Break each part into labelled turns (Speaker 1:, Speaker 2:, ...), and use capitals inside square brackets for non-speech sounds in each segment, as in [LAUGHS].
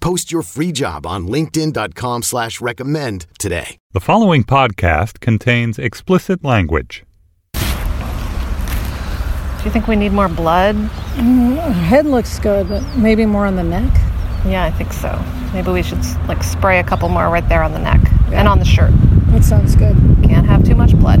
Speaker 1: Post your free job on linkedin.com slash recommend today.
Speaker 2: The following podcast contains explicit language.
Speaker 3: Do you think we need more blood?
Speaker 4: Mm, Her head looks good, but maybe more on the neck.
Speaker 3: Yeah, I think so. Maybe we should like spray a couple more right there on the neck and on the shirt.
Speaker 4: That sounds good.
Speaker 3: Can't have too much blood.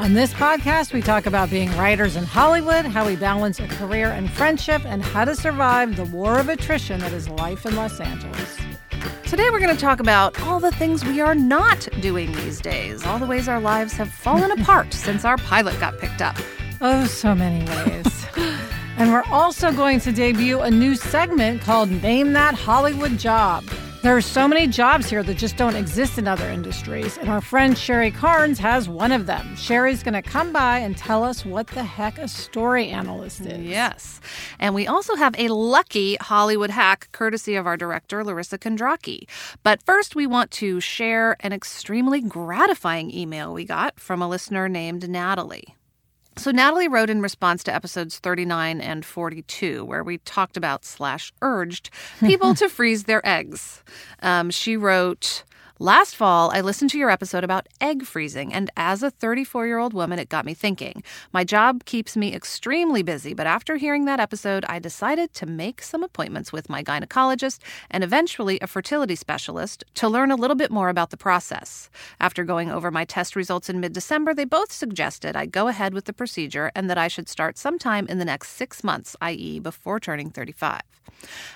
Speaker 4: On this podcast, we talk about being writers in Hollywood, how we balance a career and friendship, and how to survive the war of attrition that is life in Los Angeles.
Speaker 3: Today, we're going to talk about all the things we are not doing these days, all the ways our lives have fallen [LAUGHS] apart since our pilot got picked up.
Speaker 4: Oh, so many ways. [LAUGHS] and we're also going to debut a new segment called Name That Hollywood Job. There are so many jobs here that just don't exist in other industries, and our friend Sherry Carnes has one of them. Sherry's going to come by and tell us what the heck a story analyst is.
Speaker 3: Yes. And we also have a lucky Hollywood hack courtesy of our director, Larysa Kondracki. But first, we want to share an extremely gratifying email we got from a listener named Natalie. So, Natalie wrote in response to episodes 39 and 42, where we talked about slash urged people [LAUGHS] to freeze their eggs. Um, she wrote, Last fall, I listened to your episode about egg freezing, and as a 34 year old woman, it got me thinking. My job keeps me extremely busy, but after hearing that episode, I decided to make some appointments with my gynecologist and eventually a fertility specialist to learn a little bit more about the process. After going over my test results in mid December, they both suggested I go ahead with the procedure and that I should start sometime in the next six months, i.e., before turning 35.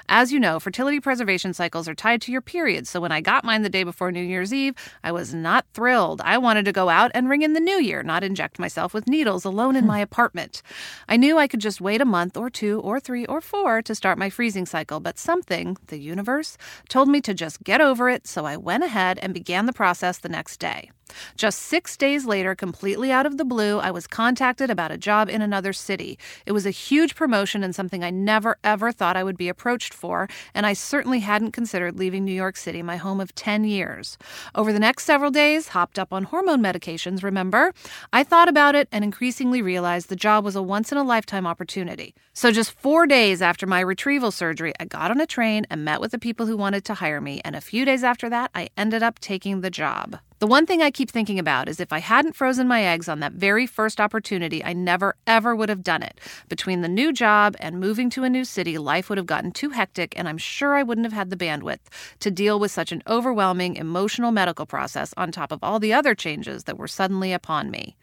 Speaker 3: As you know, fertility preservation cycles are tied to your period, so when I got mine the day before New Year's Eve, I was not thrilled. I wanted to go out and ring in the new year, not inject myself with needles alone in hmm. my apartment. I knew I could just wait a month or two or three or four to start my freezing cycle, but something, the universe, told me to just get over it, so I went ahead and began the process the next day. Just six days later, completely out of the blue, I was contacted about a job in another city. It was a huge promotion and something I never, ever thought I would be approached for, and I certainly hadn't considered leaving New York City, my home of 10 years. Over the next several days, hopped up on hormone medications, remember? I thought about it and increasingly realized the job was a once in a lifetime opportunity. So, just four days after my retrieval surgery, I got on a train and met with the people who wanted to hire me, and a few days after that, I ended up taking the job. The one thing I keep thinking about is if I hadn't frozen my eggs on that very first opportunity, I never ever would have done it. Between the new job and moving to a new city, life would have gotten too hectic, and I'm sure I wouldn't have had the bandwidth to deal with such an overwhelming emotional medical process on top of all the other changes that were suddenly upon me.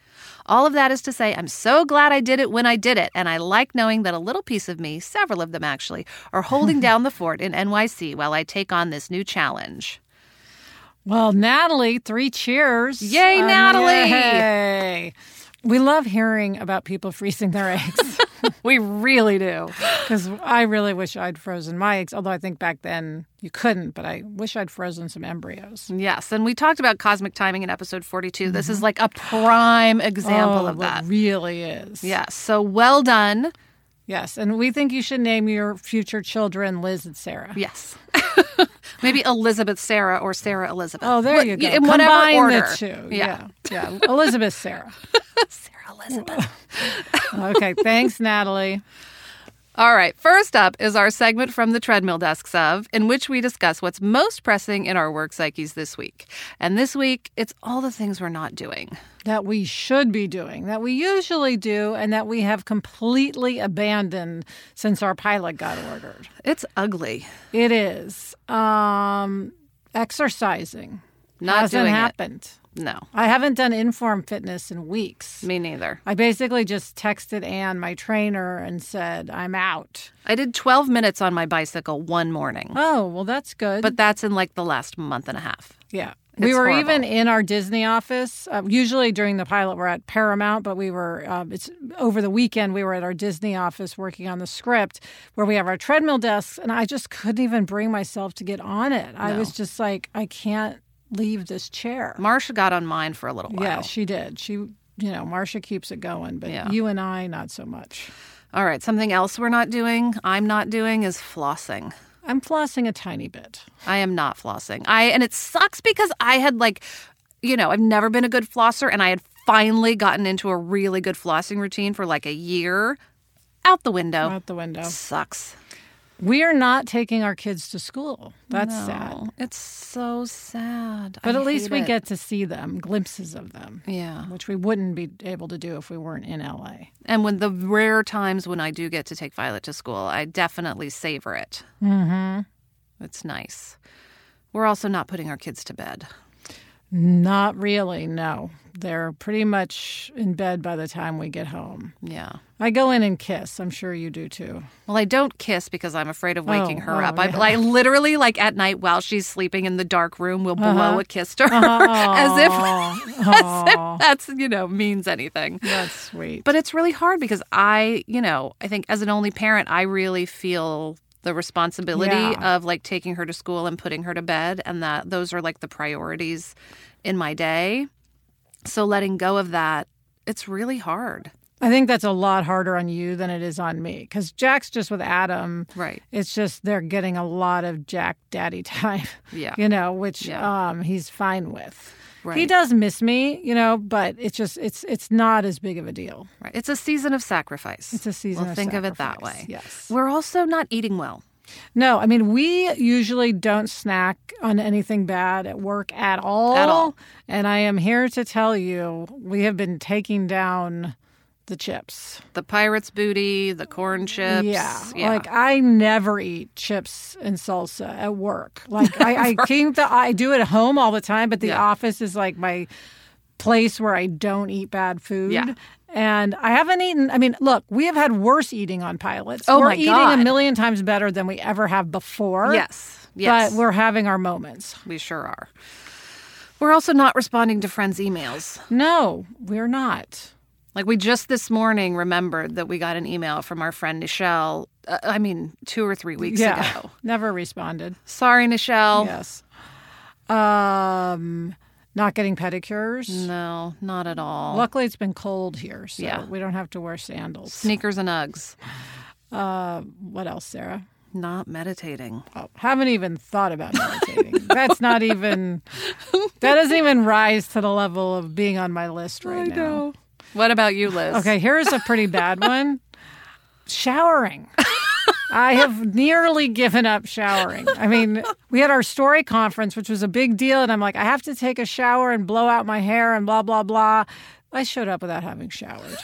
Speaker 3: All of that is to say, I'm so glad I did it when I did it, and I like knowing that a little piece of me, several of them actually, are holding [LAUGHS] down the fort in NYC while I take on this new challenge.
Speaker 4: Well, Natalie, three cheers.
Speaker 3: Yay,
Speaker 4: Um,
Speaker 3: Natalie.
Speaker 4: Yay. We love hearing about people [LAUGHS] freezing their eggs. [LAUGHS]
Speaker 3: We really do.
Speaker 4: Because I really wish I'd frozen my eggs, although I think back then you couldn't, but I wish I'd frozen some embryos.
Speaker 3: Yes, and we talked about cosmic timing in episode 42. This is like a prime example
Speaker 4: oh,
Speaker 3: of
Speaker 4: it
Speaker 3: that.
Speaker 4: really is.
Speaker 3: Yes, so well done.
Speaker 4: Yes. And we think you should name your future children Liz and Sarah.
Speaker 3: Yes. [LAUGHS] Maybe Elizabeth Sarah or Sarah Elizabeth.
Speaker 4: Oh, there you go.
Speaker 3: In whatever
Speaker 4: Combine
Speaker 3: order.
Speaker 4: the two.
Speaker 3: Yeah.
Speaker 4: Yeah. Yeah. Elizabeth Sarah. [LAUGHS]
Speaker 3: Sarah Elizabeth. [LAUGHS]
Speaker 4: Okay. Thanks, Natalie.
Speaker 3: All right, first up is our segment from the treadmill desks of, in which we discuss what's most pressing in our work psyches this week. And this week, it's all the things we're not doing.
Speaker 4: That we should be doing, that we usually do, and that we have completely abandoned since our pilot got ordered.
Speaker 3: It's ugly.
Speaker 4: It is um, exercising.
Speaker 3: Not
Speaker 4: Hasn't
Speaker 3: doing
Speaker 4: happened.
Speaker 3: it. No,
Speaker 4: I haven't done inform fitness in weeks.
Speaker 3: me neither.
Speaker 4: I basically just texted Anne, my trainer, and said, I'm out.
Speaker 3: I did 12 minutes on my bicycle one morning,
Speaker 4: Oh, well, that's good.
Speaker 3: but that's in like the last month and a half.
Speaker 4: yeah. We were
Speaker 3: horrible.
Speaker 4: even in our Disney office. Uh, usually during the pilot, we're at Paramount, but we were, uh, it's over the weekend, we were at our Disney office working on the script where we have our treadmill desks. And I just couldn't even bring myself to get on it. I was just like, I can't leave this chair.
Speaker 3: Marsha got on mine for a little while.
Speaker 4: Yeah, she did. She, you know, Marcia keeps it going, but
Speaker 3: Yeah.
Speaker 4: you and I, not so much.
Speaker 3: All right, something else we're not doing, I'm not doing, is flossing.
Speaker 4: I'm flossing a tiny bit.
Speaker 3: I am not flossing. I and it sucks because I had like, you know, I've never been a good flosser, and I had finally gotten into a really good flossing routine for like a year. Out the window.
Speaker 4: Out the window.
Speaker 3: Sucks.
Speaker 4: We are not taking our kids to school. That's sad.
Speaker 3: Oh, it's so sad.
Speaker 4: But
Speaker 3: I
Speaker 4: at least we
Speaker 3: it.
Speaker 4: get to see them, glimpses of them,
Speaker 3: yeah.
Speaker 4: which we wouldn't be able to do if we weren't in LA.
Speaker 3: And when the rare times when I do get to take Violet to school, I definitely savor it. Mm-hmm. It's nice. We're also not putting our kids to bed.
Speaker 4: Not really, no. They're pretty much in bed by the time we get home.
Speaker 3: Yeah.
Speaker 4: I go in and kiss. I'm sure you do too.
Speaker 3: Well, I don't kiss because I'm afraid of waking
Speaker 4: Oh,
Speaker 3: her
Speaker 4: oh,
Speaker 3: up. I,
Speaker 4: yeah.
Speaker 3: I literally, like at night while she's sleeping in the dark room, will
Speaker 4: Uh-huh.
Speaker 3: blow a kiss to her [LAUGHS] as if, [LAUGHS] as if that's you know means anything.
Speaker 4: That's sweet.
Speaker 3: But it's really hard because I, you know, I think as an only parent, I really feel the responsibility
Speaker 4: Yeah.
Speaker 3: of like taking her to school and putting her to bed, and that those are like the priorities in my day. So letting go of that, it's really hard.
Speaker 4: I think that's a lot harder on you than it is on me because Jack's just with Adam.
Speaker 3: Right.
Speaker 4: It's just they're getting a lot of Jack daddy [LAUGHS] time.
Speaker 3: Yeah.
Speaker 4: You know, which
Speaker 3: Yeah.
Speaker 4: um, he's fine with. He does miss me, you know, but it's just it's it's not as big of a deal.
Speaker 3: Right. It's a season of sacrifice.
Speaker 4: It's a season
Speaker 3: We'll
Speaker 4: of
Speaker 3: think of it that way.
Speaker 4: yes.
Speaker 3: We're also not eating well.
Speaker 4: No, I mean we usually don't snack on anything bad at work at all.
Speaker 3: At all.
Speaker 4: And I am here to tell you we have been taking down the chips.
Speaker 3: The pirate's booty, the corn chips.
Speaker 4: Yeah. yeah. Like I never eat chips and salsa at work. Like I, I [LAUGHS] think that I do it at home all the time, but the
Speaker 3: Yeah.
Speaker 4: office is like my place where I don't eat bad food.
Speaker 3: Yeah.
Speaker 4: And I haven't eaten. I mean, look, we have had worse eating on pilots.
Speaker 3: Oh,
Speaker 4: we're
Speaker 3: my
Speaker 4: eating
Speaker 3: God.
Speaker 4: a million times better than we ever have before.
Speaker 3: yes. Yes.
Speaker 4: But we're having our moments.
Speaker 3: we sure are. We're also not responding to friends' emails.
Speaker 4: No, we're not.
Speaker 3: Like we just this morning remembered that we got an email from our friend Nichelle. Uh, I mean, two or three weeks
Speaker 4: yeah.
Speaker 3: ago. [LAUGHS]
Speaker 4: Never responded.
Speaker 3: Sorry, Nichelle.
Speaker 4: Yes. Um, not getting pedicures.
Speaker 3: No, not at all.
Speaker 4: Luckily, it's been cold here, so
Speaker 3: Yeah.
Speaker 4: we don't have to wear sandals.
Speaker 3: Sneakers and Uggs.
Speaker 4: Uh, what else, Sarah?
Speaker 3: Not meditating.
Speaker 4: Oh, haven't even thought about meditating. [LAUGHS] That's not even. [LAUGHS] That doesn't even rise to the level of being on my list right now.
Speaker 3: What about you, Liz?
Speaker 4: Okay, here's a pretty bad one. Showering. I have nearly given up showering. I mean, we had our story conference, which was a big deal, and I'm like, I have to take a shower and blow out my hair and blah blah blah. I showed up without having showered.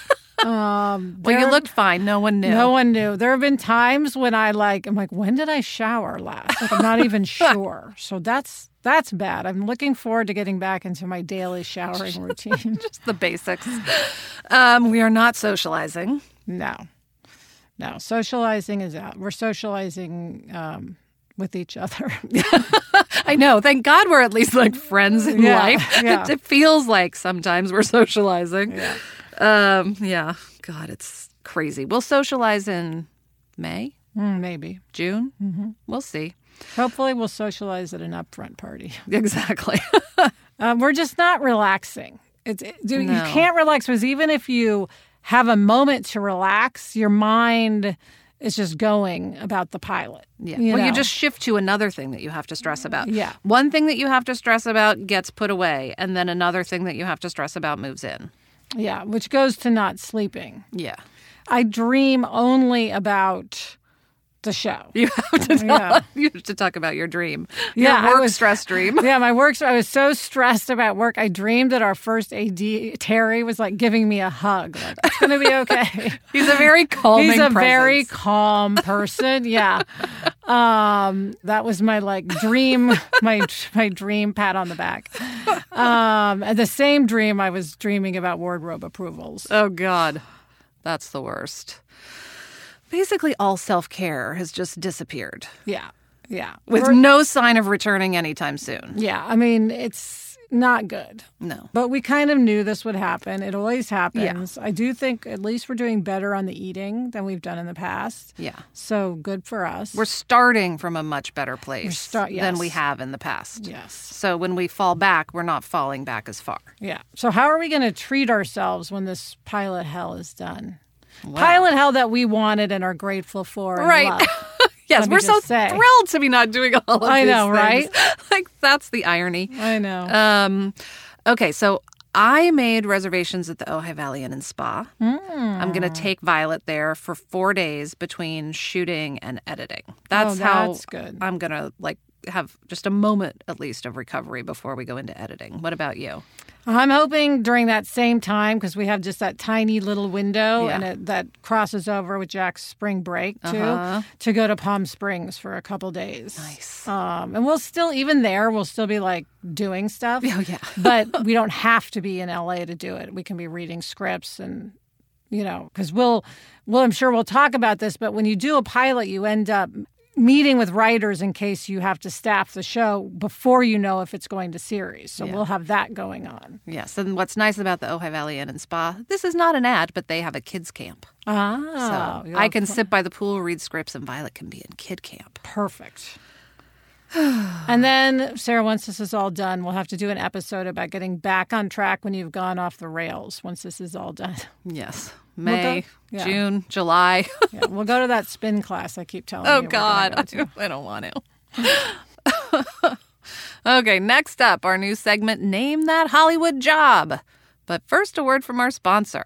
Speaker 4: Um, [LAUGHS]
Speaker 3: Well, you looked fine. No one knew.
Speaker 4: No one knew. There have been times when I like, I'm like, when did I shower last? Like, I'm not even [LAUGHS] sure. So that's that's bad. I'm looking forward to getting back into my daily [LAUGHS] showering routine.
Speaker 3: Just [LAUGHS] the basics. Um, we are not socializing.
Speaker 4: no, no, socializing is out. We're socializing um, with each other. [LAUGHS]
Speaker 3: I know. Thank God we're at least like friends in
Speaker 4: Yeah,
Speaker 3: life.
Speaker 4: yeah.
Speaker 3: it feels like sometimes we're socializing. Yeah. Um, yeah. God, it's crazy. We'll socialize in May,
Speaker 4: Mm, maybe.
Speaker 3: June. Mm-hmm. We'll see.
Speaker 4: Hopefully, we'll socialize at an upfront party. [LAUGHS]
Speaker 3: Exactly. [LAUGHS]
Speaker 4: Um, we're just not relaxing. It's it, dude,
Speaker 3: No.
Speaker 4: you can't relax because even if you have a moment to relax, your mind is just going about the pilot.
Speaker 3: Yeah.
Speaker 4: You
Speaker 3: well, you just shift to another thing that you have to stress about.
Speaker 4: Yeah.
Speaker 3: One thing that you have to stress about gets put away, and then another thing that you have to stress about moves in.
Speaker 4: yeah, which goes to not sleeping.
Speaker 3: Yeah.
Speaker 4: I dream only about the show.
Speaker 3: You have to tell,
Speaker 4: Yeah. [LAUGHS]
Speaker 3: you have to talk about your dream.
Speaker 4: Yeah,
Speaker 3: your work
Speaker 4: was-
Speaker 3: stress dream. [LAUGHS]
Speaker 4: yeah, my work. I was so stressed about work. I dreamed that our first AD Terry was like giving me a hug. Like it's gonna be okay. [LAUGHS]
Speaker 3: He's a very calming.
Speaker 4: He's a very calm person. Yeah, um, that was my like dream. My my dream pat on the back. Um, and the same dream I was dreaming about wardrobe approvals.
Speaker 3: Oh God, that's the worst. Basically, all self care has just disappeared
Speaker 4: Yeah, yeah.
Speaker 3: with
Speaker 4: We're-
Speaker 3: no sign of returning anytime soon.
Speaker 4: yeah. I mean, it's not good.
Speaker 3: No.
Speaker 4: But we kind of knew this would happen. It always happens. I do think at least we're doing better on the eating than we've done in the past.
Speaker 3: Yeah.
Speaker 4: So good for us.
Speaker 3: We're starting from a much better place
Speaker 4: start-
Speaker 3: than we have in the past.
Speaker 4: yes.
Speaker 3: So when we fall back, we're not falling back as far.
Speaker 4: Yeah. So how are we going to treat ourselves when this pilot hell is done? Pilot hell that we wanted and are grateful for. and
Speaker 3: Right.
Speaker 4: love. [LAUGHS]
Speaker 3: Yes, we're so
Speaker 4: say.
Speaker 3: thrilled to be not doing all of
Speaker 4: I know, right? [LAUGHS]
Speaker 3: like that's the irony.
Speaker 4: I know.
Speaker 3: Um, okay, so I made reservations at the Ojai Valley Inn and Spa. I'm going to take Violet there for four days between shooting and editing. That's
Speaker 4: Oh,
Speaker 3: how
Speaker 4: that's good.
Speaker 3: I'm going to like have just a moment at least of recovery before we go into editing. What about you?
Speaker 4: I'm hoping during that same time because we have just that tiny little window
Speaker 3: Yeah.
Speaker 4: and it, that crosses over with Jack's spring break too
Speaker 3: Uh-huh.
Speaker 4: to go to Palm Springs for a couple days.
Speaker 3: Nice.
Speaker 4: Um, and we'll still even there we'll still be like doing stuff.
Speaker 3: Oh, yeah. [LAUGHS]
Speaker 4: but we don't have to be in LA to do it. We can be reading scripts and you know because we'll well I'm sure we'll talk about this. But when you do a pilot, you end up meeting with writers in case you have to staff the show before you know if it's going to series. So we'll have that going on.
Speaker 3: Yes, and what's nice about the Ojai Valley Inn and Spa, this is not an ad, but they have a kids camp.
Speaker 4: Ah,
Speaker 3: So I can
Speaker 4: fun.
Speaker 3: sit by the pool, read scripts, and Violet can be in kid camp.
Speaker 4: perfect. [SIGHS] and then Sarah, once this is all done, we'll have to do an episode about getting back on track when you've gone off the rails. Once this is all done,
Speaker 3: Yes.
Speaker 4: We'll
Speaker 3: May,
Speaker 4: go- yeah.
Speaker 3: June, July. [LAUGHS]
Speaker 4: yeah, we'll go to that spin class. I keep telling oh, you.
Speaker 3: oh,
Speaker 4: we're gonna
Speaker 3: God.
Speaker 4: go. [LAUGHS]
Speaker 3: I don't want to. [LAUGHS] okay, next up, our new segment Name That Hollywood Job. But first, a word from our sponsor.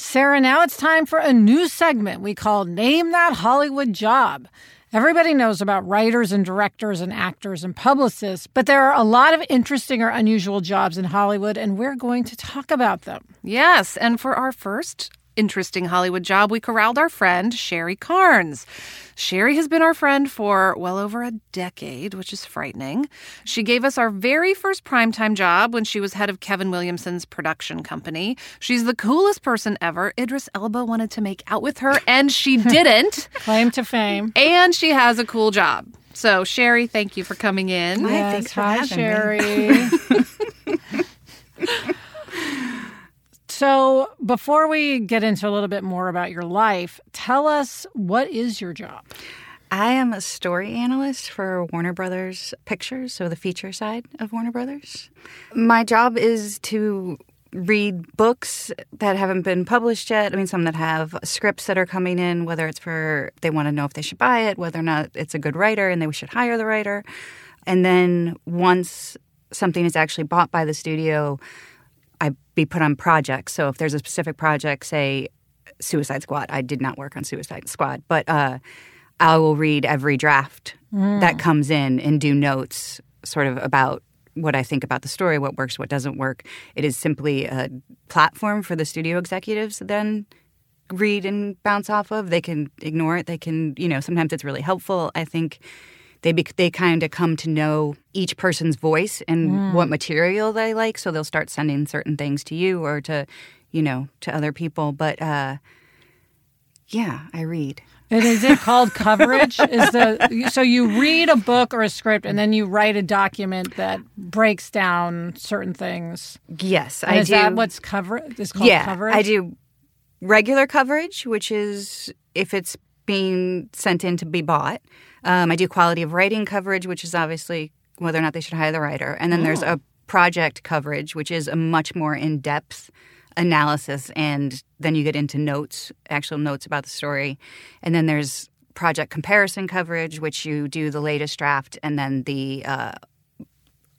Speaker 4: Sarah, now it's time for a new segment we call Name That Hollywood Job. Everybody knows about writers and directors and actors and publicists, but there are a lot of interesting or unusual jobs in Hollywood, and we're going to talk about them.
Speaker 3: Yes, and for our first interesting Hollywood job, we corralled our friend Sherry Carnes. Sherry has been our friend for well over a decade, which is frightening. She gave us our very first primetime job when she was head of Kevin Williamson's production company. She's the coolest person ever. Idris Elba wanted to make out with her, and she [LAUGHS] didn't.
Speaker 4: Claim to fame.
Speaker 3: and she has a cool job. So, Sherry, thank you for coming in.
Speaker 5: Hi,
Speaker 4: Yes,
Speaker 5: thanks for
Speaker 4: hi,
Speaker 5: having me. [LAUGHS]
Speaker 4: So, before we get into a little bit more about your life, tell us what is your job?
Speaker 5: I am a story analyst for Warner Brothers Pictures, so the feature side of Warner Brothers. My job is to read books that haven't been published yet. I mean, some that have scripts that are coming in, whether it's for they want to know if they should buy it, whether or not it's a good writer and they should hire the writer. And then once something is actually bought by the studio, be put on projects. So if there's a specific project, say Suicide Squad, I did not work on Suicide Squad, but uh, I will read every draft that comes in and do notes sort of about what I think about the story, what works, what doesn't work. It is simply a platform for the studio executives then read and bounce off of. They can ignore it. They can, you know, sometimes it's really helpful. I think they bec they kind of come to know each person's voice and what material they like, so they'll start sending certain things to you or to, you know, to other people. But uh, yeah, I read.
Speaker 4: And is it called [LAUGHS] coverage? is the so you read a book or a script and then you write a document that breaks down certain things.
Speaker 5: Yes,
Speaker 4: And
Speaker 5: I
Speaker 4: is
Speaker 5: do.
Speaker 4: that what's cover? Is called
Speaker 5: yeah,
Speaker 4: coverage?
Speaker 5: I do regular coverage, which is if it's being sent in to be bought. Um, I do quality of writing coverage, which is obviously whether or not they should hire the writer. And then there's a project coverage, which is a much more in depth analysis. And then you get into notes, actual notes about the story. And then there's project comparison coverage, which you do the latest draft and then the uh,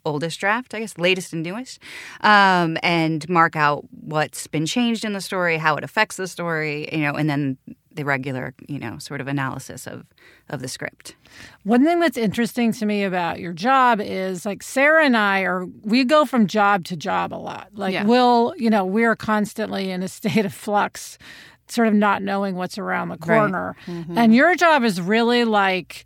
Speaker 5: oldest draft, I guess, latest and newest, um, and mark out what's been changed in the story, how it affects the story, you know, and then the regular, you know, sort of analysis of of the script.
Speaker 4: One thing that's interesting to me about your job is like Sarah and I are we go from job to job a lot. Like
Speaker 3: Yeah.
Speaker 4: we'll, you know, we're constantly in a state of flux, sort of not knowing what's around the corner. Mm-hmm. And your job is really like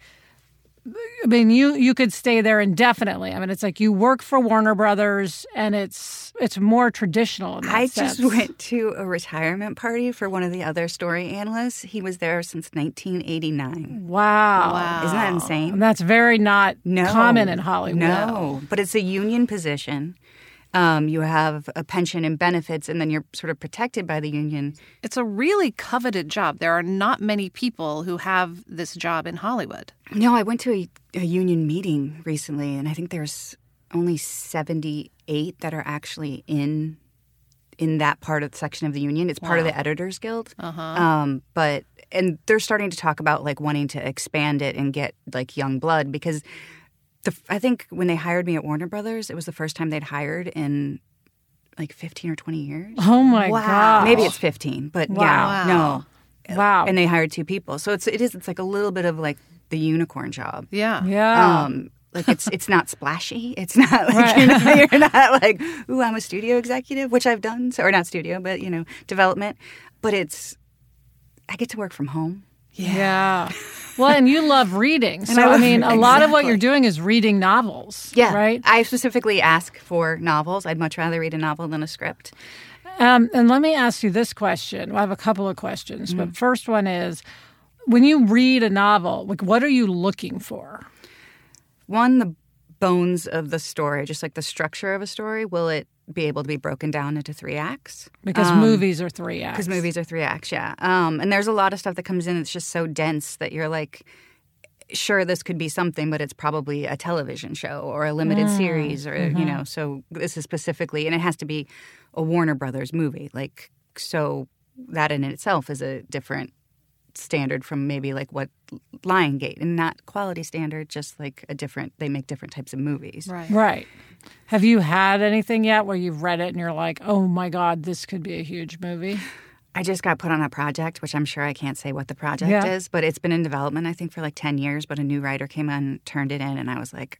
Speaker 4: I mean, you you could stay there indefinitely. I mean, it's like you work for Warner Brothers, and it's it's more traditional. In that
Speaker 5: I
Speaker 4: sense.
Speaker 5: just went to a retirement party for one of the other story analysts. He was there since 1989.
Speaker 4: Wow,
Speaker 5: Isn't that insane?
Speaker 4: And that's very not
Speaker 5: No.
Speaker 4: common in Hollywood.
Speaker 5: No, but it's a union position. Um, you have a pension and benefits, and then you're sort of protected by the union.
Speaker 3: It's a really coveted job. There are not many people who have this job in Hollywood.
Speaker 5: No, I went to a, a union meeting recently, and I think there's only 78 that are actually in in that part of the section of the union. It's part of the Editors Guild.
Speaker 3: Uh-huh.
Speaker 5: Um, but and they're starting to talk about like wanting to expand it and get like young blood because the I think when they hired me at Warner Brothers, it was the first time they'd hired in like 15 or 20 years.
Speaker 4: Oh my god!
Speaker 5: Maybe it's 15, but
Speaker 3: Wow.
Speaker 5: yeah, no.
Speaker 4: wow.
Speaker 5: And they hired two people. So it's it is it's like a little bit of like the unicorn job.
Speaker 3: Yeah.
Speaker 4: yeah.
Speaker 5: Um, like it's it's not splashy. It's not like you're, not, [LAUGHS] you're not like, ooh, I'm a studio executive, which I've done, so, or not studio, but you know, development. But it's I get to work from home.
Speaker 4: Yeah. Well, and you love reading. So,
Speaker 5: I
Speaker 4: I,
Speaker 5: love
Speaker 4: mean, a
Speaker 5: reading,
Speaker 4: lot of what you're doing is reading novels. Yeah. Right?
Speaker 5: I specifically ask for novels. I'd much rather read a novel than a script.
Speaker 4: Um, and let me ask you this question. Well, I have a couple of questions,
Speaker 5: Mm-hmm.
Speaker 4: but first one is when you read a novel, like, what are you looking for?
Speaker 5: One, the bones of the story, just like the structure of a story. Will it be able to be broken down into three acts?
Speaker 4: Because um, movies are three acts.
Speaker 5: Because movies are three acts, yeah. Um, and there's a lot of stuff that comes in that's just so dense that you're like, sure, this could be something, but it's probably a television show or a limited mm, series, or you know. Mm-hmm. So this is specifically, and it has to be a Warner Brothers movie. Like, so that in itself is a different standard from maybe like what Lionsgate, and not quality standard, just like a different. They make different types of movies.
Speaker 3: Right.
Speaker 4: Right. Have you had anything yet where you've read it and you're like, oh my God, this could be a huge movie?
Speaker 5: I just got put on a project, which I'm sure I can't say what the project
Speaker 4: Yeah.
Speaker 5: is, but it's been in development, I think, for like 10 years. But a new writer came on, turned it in, and I was like,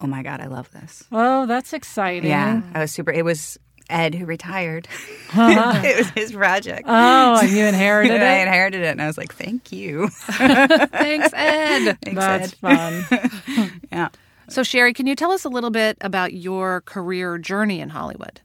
Speaker 5: oh my God, I love this.
Speaker 4: Oh, that's exciting.
Speaker 5: Yeah, I was super. It was Ed who retired. Uh-huh. [LAUGHS] it was his project.
Speaker 4: Oh, and you inherited
Speaker 5: and [LAUGHS] I inherited it, and I was like, thank you. [LAUGHS]
Speaker 3: Thanks, Ed.
Speaker 5: Thanks,
Speaker 4: That's
Speaker 5: Ed.
Speaker 4: fun.
Speaker 5: Yeah.
Speaker 3: So, Sherry, can you tell us a little bit about your career journey in Hollywood?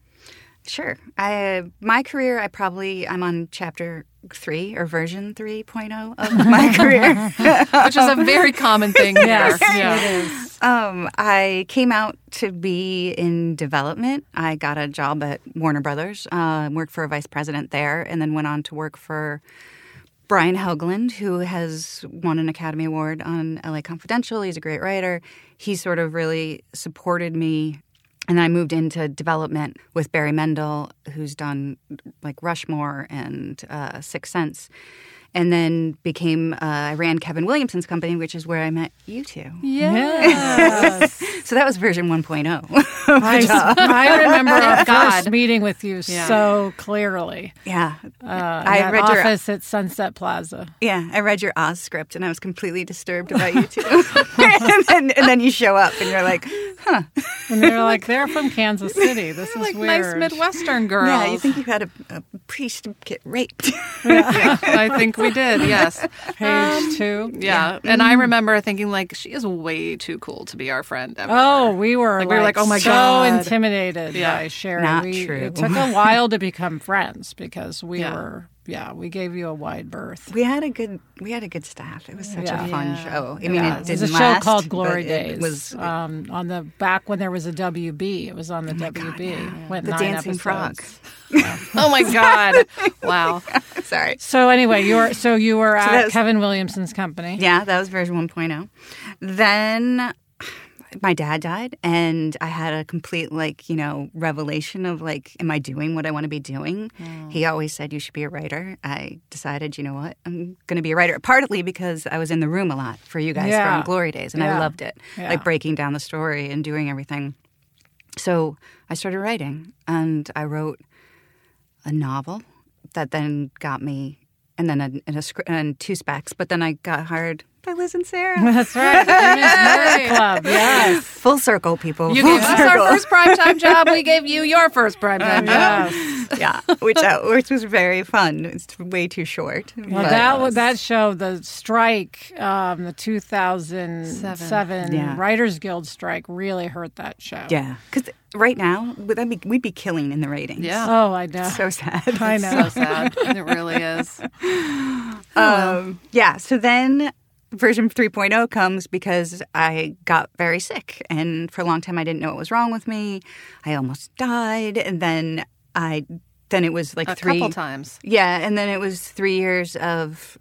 Speaker 5: Sure. I my career, I probably I'm on chapter three or version 3.0 of [LAUGHS] my career. [LAUGHS]
Speaker 3: Which is a very common thing. [LAUGHS]
Speaker 4: Yes,
Speaker 3: Yeah.
Speaker 4: it is.
Speaker 5: Um, I came out to be in development. I got a job at Warner Brothers, uh, worked for a vice president there, and then went on to work for Brian Helgeland, who has won an Academy Award on LA Confidential. He's a great writer. He sort of really supported me. And I moved into development with Barry Mendel, who's done like Rushmore and uh, Sixth Sense. And then became, uh, I ran Kevin Williamson's company, which is where I met you two.
Speaker 4: Yes. [LAUGHS]
Speaker 5: So that was version 1.0.
Speaker 4: I, I remember our [LAUGHS] first meeting with you
Speaker 3: Yeah.
Speaker 4: so clearly.
Speaker 5: yeah.
Speaker 4: Uh,
Speaker 5: I read your-
Speaker 4: office at Sunset Plaza.
Speaker 5: Yeah. I read your Oz script and I was completely disturbed about you two. [LAUGHS] and, then, and then you show up and you're like, huh.
Speaker 4: And they're like, they're from Kansas City. This is
Speaker 3: like
Speaker 4: weird.
Speaker 3: nice Midwestern girls.
Speaker 5: Yeah, you think you had a, a priest get raped?
Speaker 3: I think we did. Yes. [LAUGHS]
Speaker 4: Page um, two.
Speaker 3: Yeah. And I mm-hmm. remember thinking like she is way too cool to be our friend. Ever.
Speaker 4: Oh, we were
Speaker 3: Like,
Speaker 4: like,
Speaker 3: we were like, oh my
Speaker 4: so
Speaker 3: God.
Speaker 4: So intimidated
Speaker 3: Yeah.
Speaker 4: by Sherry.
Speaker 5: Not
Speaker 4: we,
Speaker 5: true.
Speaker 4: It took a while to become friends because we
Speaker 3: Yeah.
Speaker 4: were, yeah, we gave you a wide berth.
Speaker 5: we had a good we had a good staff. It was such
Speaker 4: Yeah.
Speaker 5: a fun
Speaker 3: Yeah.
Speaker 5: show. I mean,
Speaker 4: Yeah,
Speaker 5: it
Speaker 4: was
Speaker 5: didn't
Speaker 4: a show
Speaker 5: last,
Speaker 4: called Glory Days.
Speaker 5: It was
Speaker 4: um, on the back when there was a WB. It was on the WB. Went
Speaker 5: the
Speaker 4: nine
Speaker 5: dancing
Speaker 4: episodes.
Speaker 5: frog.
Speaker 3: Oh my [LAUGHS] God. Wow. [LAUGHS]
Speaker 5: Sorry.
Speaker 4: So anyway, you were so you were
Speaker 5: that
Speaker 4: at
Speaker 5: was-
Speaker 4: Kevin Williamson's company.
Speaker 5: Yeah, that was version 1.0. Then my dad died and I had a complete like, you know, revelation of like am I doing what I want to be doing? Mm. He always said you should be a writer. I decided, you know what? I'm going to be a writer partly because I was in the room a lot for you guys
Speaker 4: Yeah.
Speaker 5: from Glory Days and
Speaker 4: Yeah.
Speaker 5: I loved it.
Speaker 4: Yeah.
Speaker 5: Like breaking down the story and doing everything. So, I started writing and I wrote a novel that then got me and then a, and a and two specs, but then I got hired by Liz and Sarah. [LAUGHS]
Speaker 4: That's right. the [LAUGHS] Club. Yes.
Speaker 5: Full circle, people.
Speaker 3: You
Speaker 5: Full
Speaker 3: gave us our first primetime job. We gave you your first primetime job.
Speaker 4: Yes.
Speaker 5: yeah, which uh, which was very fun. It's way too short.
Speaker 4: Well,
Speaker 5: but-
Speaker 4: that wa- that show, the strike, um, the 2007
Speaker 3: Seven.
Speaker 5: Yeah.
Speaker 4: Writers Guild strike, really hurt that show.
Speaker 5: yeah, because right now would that be, we'd be killing in the ratings.
Speaker 3: Yeah.
Speaker 4: Oh, I know.
Speaker 5: so sad.
Speaker 4: I know.
Speaker 3: So sad. It really is. [LAUGHS]
Speaker 5: Um, yeah. So then version 3.0 comes because I got very sick. And for a long time, I didn't know what was wrong with me. I almost died. And then I, then it was like
Speaker 3: A
Speaker 5: three.
Speaker 3: couple times.
Speaker 5: Yeah. And then it was three years of,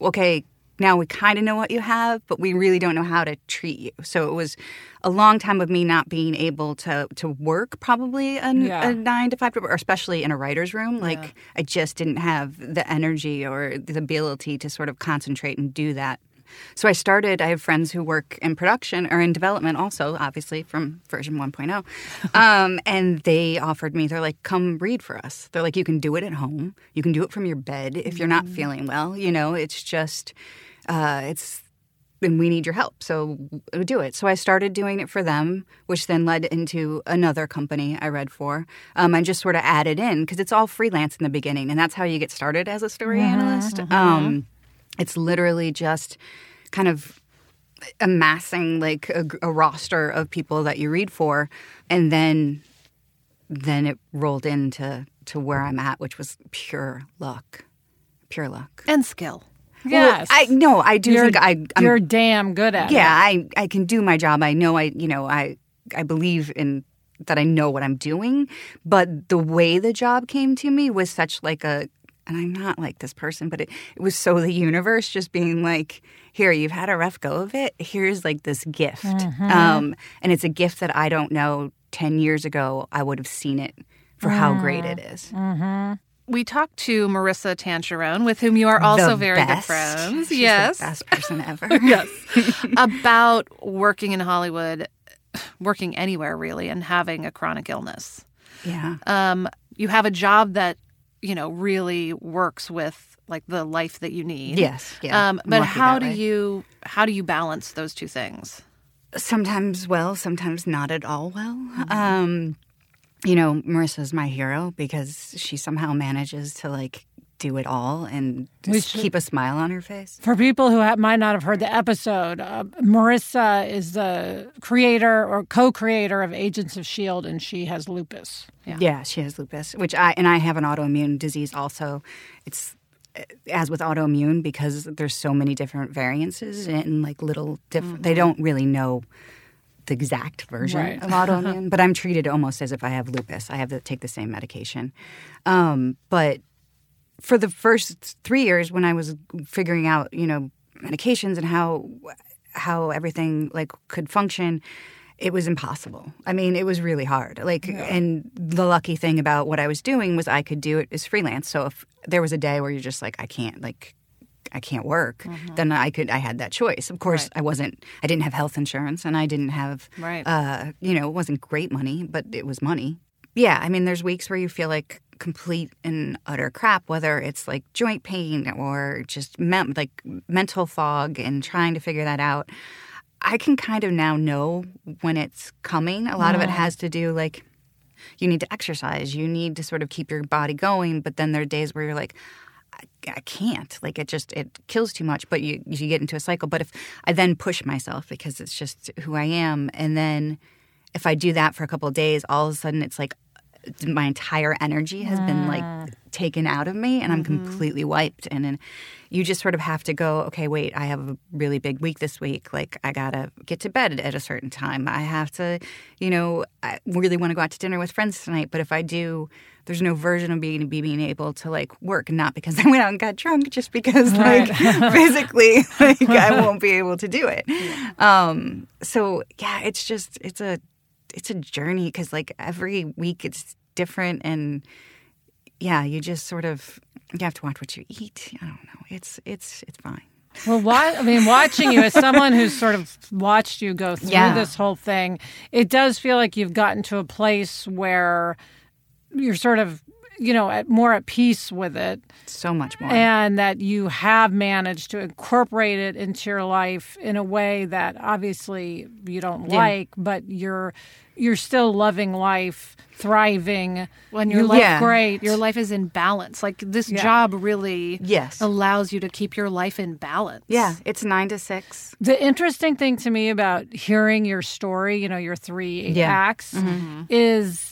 Speaker 5: okay, now we kind of know what you have, but we really don't know how to treat you. So it was a long time of me not being able to to work probably a,
Speaker 4: Yeah.
Speaker 5: a nine to five, or especially in a writer's room. Like I just didn't have the energy or the ability to sort of concentrate and do that. So I started. I have friends who work in production or in development, also obviously from version 1.0, [LAUGHS] um, and they offered me. They're like, "Come read for us." They're like, "You can do it at home. You can do it from your bed if you're not feeling well. You know, it's just, uh, it's." And we need your help, so do it. So I started doing it for them, which then led into another company I read for, um, and just sort of added in because it's all freelance in the beginning, and that's how you get started as a story analyst. Um, it's literally just kind of amassing like a, a roster of people that you read for, and then then it rolled into to where I'm at, which was pure luck, pure luck.
Speaker 3: And skill.
Speaker 4: Yes.
Speaker 5: Well, I no, I do
Speaker 4: you're,
Speaker 5: think I I'm,
Speaker 4: you're damn good at
Speaker 5: yeah,
Speaker 4: it.
Speaker 5: I I can do my job. I know I you know I I believe in that I know what I'm doing, but the way the job came to me was such like a and I'm not like this person, but it, it was so the universe just being like, here, you've had a rough go of it. Here's like this gift. Um, and it's a gift that I don't know 10 years ago I would have seen it for how great it is.
Speaker 3: We talked to Maurissa Tancharoen, with whom you are also
Speaker 5: The
Speaker 3: very good friends.
Speaker 5: She's
Speaker 3: yes.
Speaker 5: The best person [LAUGHS] ever.
Speaker 3: yes. about working in Hollywood, working anywhere really, and having a chronic illness.
Speaker 5: Yeah.
Speaker 3: Um, you have a job that, you know, really works with like the life that you need.
Speaker 5: Yes. Yeah.
Speaker 3: Um, but how do
Speaker 5: way.
Speaker 3: you how do you balance those two things?
Speaker 5: sometimes well, sometimes not at all well. Um, you know, Maurissa's my hero because she somehow manages to like do it all and just
Speaker 4: should-
Speaker 5: keep a smile on her face.
Speaker 4: For people who ha- might not have heard the episode, uh, Maurissa is the creator or co-creator of Agents of Shield, and she has lupus.
Speaker 5: Yeah. she has lupus, which I and I have an autoimmune disease also. It's uh, as with autoimmune because there's so many different variances and like little different. They don't really know the exact version
Speaker 4: Right.
Speaker 5: of autoimmune, [LAUGHS] but I'm treated almost as if I have lupus. I have to take the same medication, um, but for the first three years when I was figuring out, you know, medications and how how everything like could function, it was impossible. I mean, it was really hard. Like, and the lucky thing about what I was doing was I could do it as freelance. So if there was a day where you're just like, I can't, like, I can't work, then I could. I had that choice. Of course, I wasn't. I didn't have health insurance, and I didn't have.
Speaker 3: Right.
Speaker 5: Uh, you know, it wasn't great money, but it was money. Yeah, I mean, there's weeks where you feel like complete and utter crap, whether it's like joint pain or just like mental fog and trying to figure that out. I can kind of now know when it's coming. A lot of it mm-hmm. has to do like you need to exercise, you need to sort of keep your body going, but then there are days where you're like I, I can't. Like it just it kills too much, but you you get into a cycle. But if I then push myself because it's just who I am and then if I do that for a couple of days, all of a sudden it's like my entire energy has been like taken out of me and I'm completely wiped. And then you just sort of have to go, okay, wait, I have a really big week this week. Like, I gotta get to bed at a certain time. I have to, you know, I really want to go out to dinner with friends tonight. But if I do, there's no version of being, being able to like work, not because [LAUGHS] I went out and got drunk, just because like [LAUGHS] physically, like I won't be able to do it. Um, so yeah, it's just, it's a, it's a journey because like every week it's different and yeah you just sort of you have to watch what you eat. I don't know. It's it's it's fine.
Speaker 4: Well, why, I mean, watching you as someone who's sort of watched you go through
Speaker 5: Yeah.
Speaker 4: this whole thing, it does feel like you've gotten to a place where you're sort of, you know, at, more at peace with it,
Speaker 5: so much more
Speaker 4: and that you have managed to incorporate it into your life in a way that obviously you don't
Speaker 5: Yeah.
Speaker 4: like, but you're you're still loving life, thriving.
Speaker 3: When
Speaker 4: you
Speaker 3: your
Speaker 4: look
Speaker 3: life,
Speaker 5: Yeah.
Speaker 4: great.
Speaker 3: your life is in balance. Like this
Speaker 4: Yeah.
Speaker 3: job really
Speaker 5: Yes.
Speaker 3: allows you to keep your life in balance.
Speaker 5: yeah it's nine to six
Speaker 4: The interesting thing to me about hearing your story, you know, your three
Speaker 5: Yeah.
Speaker 4: acts, is eh,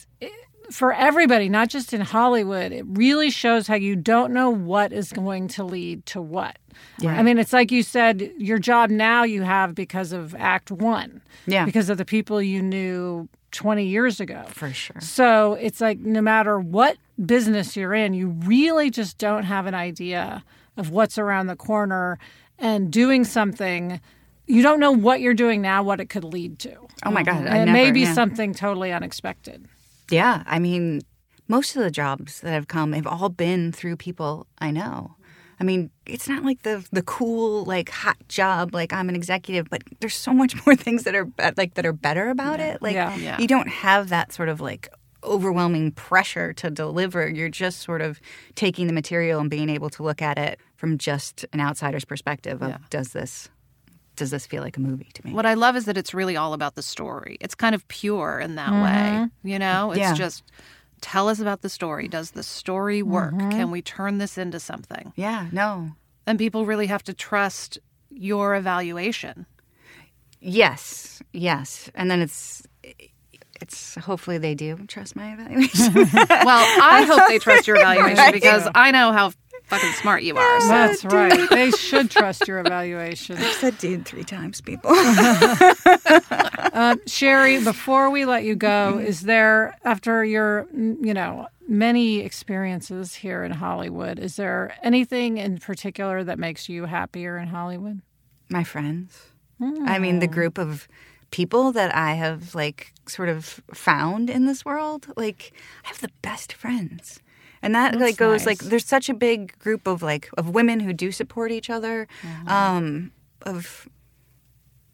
Speaker 4: for everybody, not just in Hollywood, it really shows how you don't know what is going to lead to what.
Speaker 5: Yeah.
Speaker 4: I mean, it's like you said, your job now you have because of Act One,
Speaker 5: Yeah.
Speaker 4: because of the people you knew 20 years ago.
Speaker 5: for sure
Speaker 4: So it's like no matter what business you're in, you really just don't have an idea of what's around the corner and doing something. You don't know what you're doing now, what it could lead to.
Speaker 5: oh my god I
Speaker 4: and it
Speaker 5: never,
Speaker 4: may be
Speaker 5: yeah.
Speaker 4: something totally unexpected.
Speaker 5: Yeah i mean most of the jobs that have come have all been through people i know I mean, it's not like the the cool like hot job like I'm an executive, but there's so much more [LAUGHS] things that are like that are better about it. Like
Speaker 4: Yeah.
Speaker 3: Yeah.
Speaker 5: you don't have that sort of like overwhelming pressure to deliver. You're just sort of taking the material and being able to look at it from just an outsider's perspective of
Speaker 3: Yeah.
Speaker 5: does this does this feel like a movie to me?
Speaker 3: What I love is that it's really all about the story. It's kind of pure in that way. Mm-hmm. You know, it's
Speaker 5: Yeah.
Speaker 3: just tell us about the story. Does the story work? Mm-hmm. Can we turn this into something?
Speaker 5: Yeah, no.
Speaker 3: And people really have to trust your evaluation.
Speaker 5: Yes, yes. And then it's it's hopefully they do trust my evaluation.
Speaker 3: Well, I hope they trust your [LAUGHS] evaluation because I know how fucking smart you are. So.
Speaker 4: That's right. [LAUGHS] They should trust your evaluation.
Speaker 5: I've said dude three times, people. [LAUGHS]
Speaker 4: Uh, Sherry, before we let you go, is there, after your, mm, you know, many experiences here in Hollywood, is there anything in particular that makes you happier in Hollywood?
Speaker 5: my friends. I mean, the group of people that I have like sort of found in this world. Like, I have the best friends. And that like goes like there's such a big group of like of women who do support each other, um, of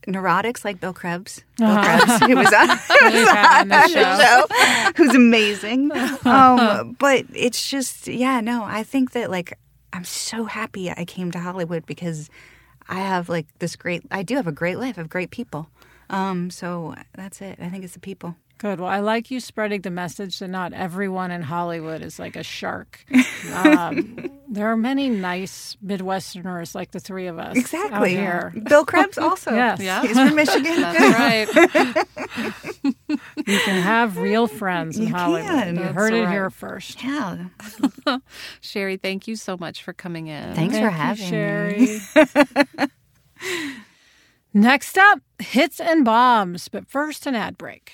Speaker 5: neurotics like Bill Krebs. Bill Krebs, who was on, [LAUGHS] who was
Speaker 4: on
Speaker 5: the show, who's amazing. Um, but it's just yeah, no, I think that like I'm so happy I came to Hollywood because I have like this great. I do have a great life. of great people. Um, so that's it. I think it's the people.
Speaker 4: Good. Well, I like you spreading the message that not everyone in Hollywood is like a shark. [LAUGHS] Um, there are many nice Midwesterners like the three of us out
Speaker 5: Exactly.
Speaker 4: here.
Speaker 5: Bill Krebs also. [LAUGHS]
Speaker 4: Yes.
Speaker 3: Yeah.
Speaker 5: He's from Michigan.
Speaker 3: That's right.
Speaker 4: You can have real friends in
Speaker 5: You
Speaker 4: Hollywood.
Speaker 5: can.
Speaker 4: You
Speaker 5: That's
Speaker 4: heard it here first.
Speaker 5: Yeah. [LAUGHS]
Speaker 3: Sherry, thank you so much for coming in.
Speaker 5: Thanks
Speaker 4: Thank
Speaker 5: for
Speaker 4: you,
Speaker 5: having me.
Speaker 4: Sherry. Next up, hits and bombs. But first, an ad break.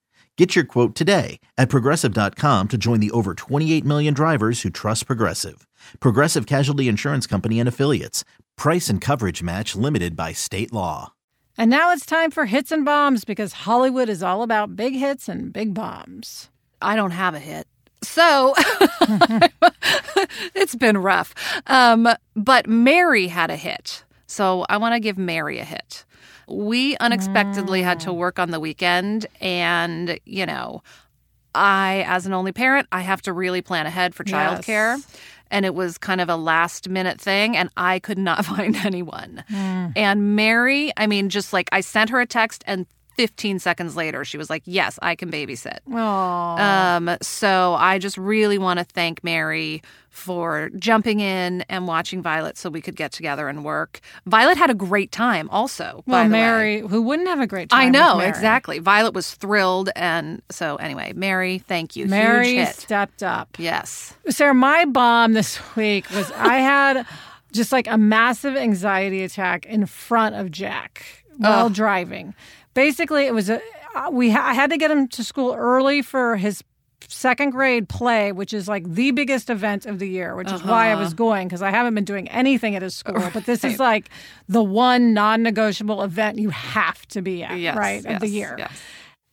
Speaker 6: Get your quote today at progressive.com to join the over 28 million drivers who trust Progressive. Progressive Casualty Insurance Company and Affiliates. Price and coverage match limited by state law.
Speaker 4: And now it's time for hits and bombs because Hollywood is all about big hits and big bombs.
Speaker 3: I don't have a hit. So [LAUGHS] it's been rough. Um, but Mary had a hit. So I want to give Mary a hit. We unexpectedly had to mm. work on the weekend, and, you know, I, as an only parent, I have to really plan ahead for childcare.
Speaker 4: Yes.
Speaker 3: And it was kind of a last minute thing, and I could not [LAUGHS] find anyone. Hmm. And Mary, I mean, just like I sent her a text, and 15 seconds later, she was like, Yes, I can babysit.
Speaker 4: Oh,
Speaker 3: Um, so I just really want to thank Mary for jumping in and watching Violet so we could get together and work. Violet had a great time also. by
Speaker 4: well,
Speaker 3: the way.
Speaker 4: Mary, who wouldn't have a great time?
Speaker 3: I know,
Speaker 4: Mary?
Speaker 3: exactly. Violet was thrilled. And so, anyway, Mary, thank you.
Speaker 4: Mary stepped up.
Speaker 3: Yes.
Speaker 4: Sarah, my bomb this [LAUGHS] week was I had just like a massive anxiety attack in front of Jack while driving. Basically, it was a uh, we ha- I had to get him to school early for his second grade play, which is like the biggest event of the year, which is why I
Speaker 3: Uh-huh.
Speaker 4: was going because I haven't been doing anything at his school. But this is like the one non-negotiable event you have to be at,
Speaker 3: Yes.
Speaker 4: right, of the year.
Speaker 3: Yes.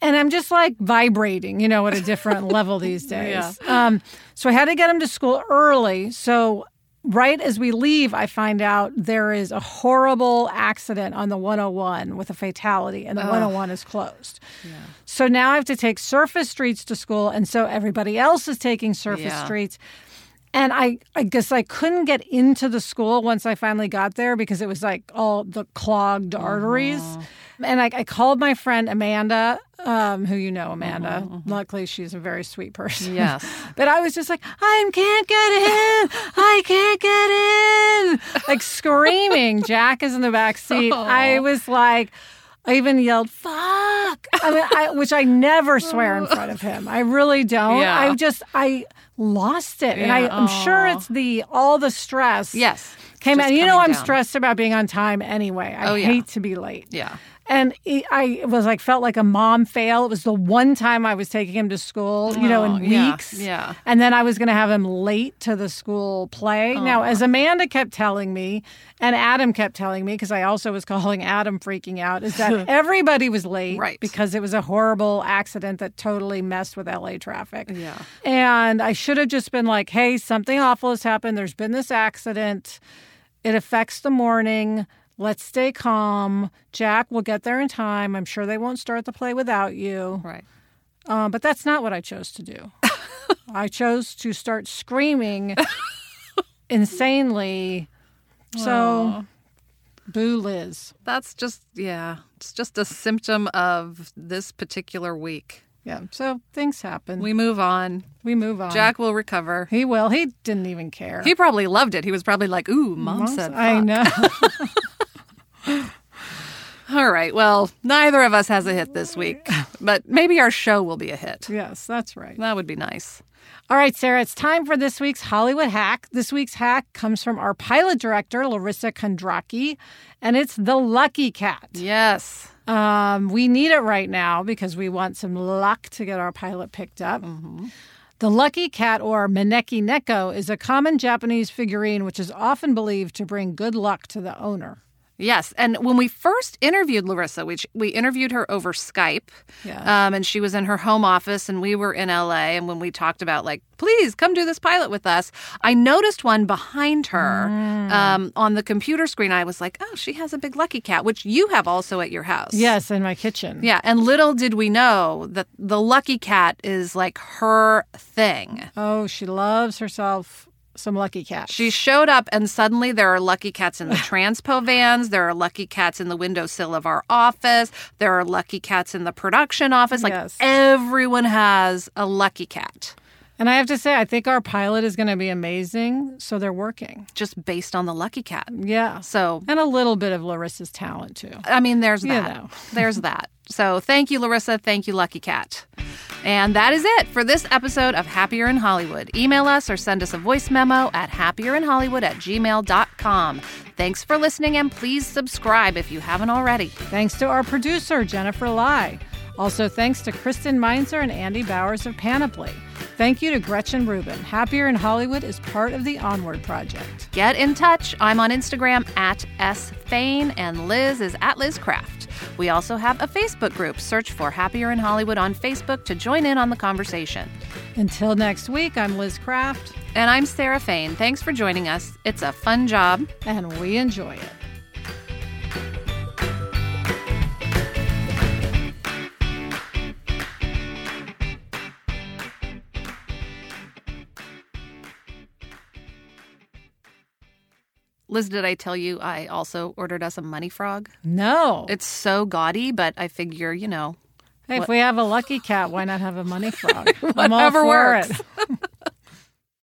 Speaker 4: And I'm just like vibrating, you know, at a different level [LAUGHS] these days. Um, so I had to get him to school early. So right as we leave, I find out there is a horrible accident on the 101 with a fatality, and the 101 is closed. So now I have to take surface streets to school, and so everybody else is taking surface
Speaker 3: Yeah.
Speaker 4: streets. And I, I guess I couldn't get into the school once I finally got there because it was like all the clogged uh-huh. arteries. And I, I called my friend Amanda, um, who you know, Amanda. Uh-huh, uh-huh. Luckily, she's a very sweet person.
Speaker 3: Yes. [LAUGHS]
Speaker 4: but I was just like, I can't get in. I can't get in. Like screaming. [LAUGHS] Jack is in the back seat. I oh. was like, I even yelled, fuck. I mean, I, which I never swear in front of him. I really don't. [LAUGHS]
Speaker 3: Yeah.
Speaker 4: I just, I lost it. And I, I'm sure it's the, all the stress.
Speaker 3: Yes.
Speaker 4: Came out. You know, I'm
Speaker 3: down.
Speaker 4: stressed about being on time anyway. I
Speaker 3: Oh, yeah.
Speaker 4: hate to be late.
Speaker 3: Yeah.
Speaker 4: And it, I was like, felt like a mom fail. It was the one time I was taking him to school, you know,
Speaker 3: Oh,
Speaker 4: in
Speaker 3: yeah,
Speaker 4: weeks.
Speaker 3: yeah.
Speaker 4: And then I was going to have him late to the school play. Oh. Now, as Amanda kept telling me, and Adam kept telling me, because I also was [LAUGHS] calling Adam freaking out, is that [LAUGHS] everybody was late
Speaker 3: Right.
Speaker 4: because it was a horrible accident that totally messed with LA traffic.
Speaker 3: Yeah.
Speaker 4: And I should have just been like, hey, something awful has happened. There's been this accident. It affects the morning. Let's stay calm. Jack will get there in time. I'm sure they won't start the play without you.
Speaker 3: Right.
Speaker 4: Um, but that's not what I chose to do. [LAUGHS] I chose to start screaming [LAUGHS] insanely. So, boo Liz.
Speaker 3: That's just, yeah, it's just a symptom of this particular week.
Speaker 4: Yeah. So things happen. We,
Speaker 3: We move on.
Speaker 4: we move on.
Speaker 3: Jack will recover.
Speaker 4: He will. He didn't even care.
Speaker 3: He probably loved it. He was probably like, ooh, mom said
Speaker 4: I know. [LAUGHS] [LAUGHS]
Speaker 3: All right. Well, neither of us has a hit this week, but maybe our show will be a hit.
Speaker 4: yes, that's right.
Speaker 3: That would be nice.
Speaker 4: All right, Sarah, it's time for this week's Hollywood hack. This week's hack comes from our pilot director, Larysa Kondracki, and it's the Lucky Cat.
Speaker 3: Yes.
Speaker 4: Um, we need it right now because we want some luck to get our pilot picked up. The Lucky Cat, or Maneki Neko, is a common Japanese figurine which is often believed to bring good luck to the owner.
Speaker 3: Yes, and when we first interviewed Larysa, which we interviewed her over Skype,
Speaker 4: Yeah.
Speaker 3: um, and she was in her home office, and we were in LA. And when we talked about like, please come do this pilot with us, I noticed one behind her um, on the computer screen. I was like, oh, she has a big lucky cat, which you have also at your house.
Speaker 4: Yes, in my kitchen.
Speaker 3: Yeah, and little did we know that the lucky cat is like her thing.
Speaker 4: Oh, she loves herself some Lucky cats.
Speaker 3: She showed up, and suddenly there are lucky cats in the [SIGHS] transpo vans. There are lucky cats in the windowsill of our office. There are lucky cats in the production office. Like
Speaker 4: Yes.
Speaker 3: everyone has a lucky cat,
Speaker 4: And I have to say, I think our pilot is going to be amazing. So they're working.
Speaker 3: just based on the lucky cat.
Speaker 4: Yeah.
Speaker 3: So,
Speaker 4: And a little bit of Larysa's talent, too.
Speaker 3: I mean, there's
Speaker 4: You
Speaker 3: that.
Speaker 4: know.
Speaker 3: There's that. So, thank you, Larysa. Thank you, Lucky Cat. And that is it for this episode of Happier in Hollywood. Email us or send us a voice memo at happierinhollywood at gmail.com. Thanks for listening, and please subscribe if you haven't already.
Speaker 4: Thanks to our producer, Jennifer Lai. Also, thanks to Kristen Meinzer and Andy Bowers of Panoply. Thank you to Gretchen Rubin. Happier in Hollywood is part of the Onward Project.
Speaker 3: Get in touch. I'm on Instagram at sfain, and Liz is at Liz Craft. We also have a Facebook group. Search for Happier in Hollywood on Facebook to join in on the conversation.
Speaker 4: Until next week, I'm Liz Craft.
Speaker 3: And I'm Sarah Fain. Thanks for joining us. It's a fun job.
Speaker 4: And we enjoy it.
Speaker 3: Liz, did I tell you I also ordered us a money frog?
Speaker 4: No.
Speaker 3: It's so gaudy, but I figure, you know.
Speaker 4: Hey, if we have a lucky cat, why not have a money frog? [LAUGHS]
Speaker 3: Whatever works. [LAUGHS]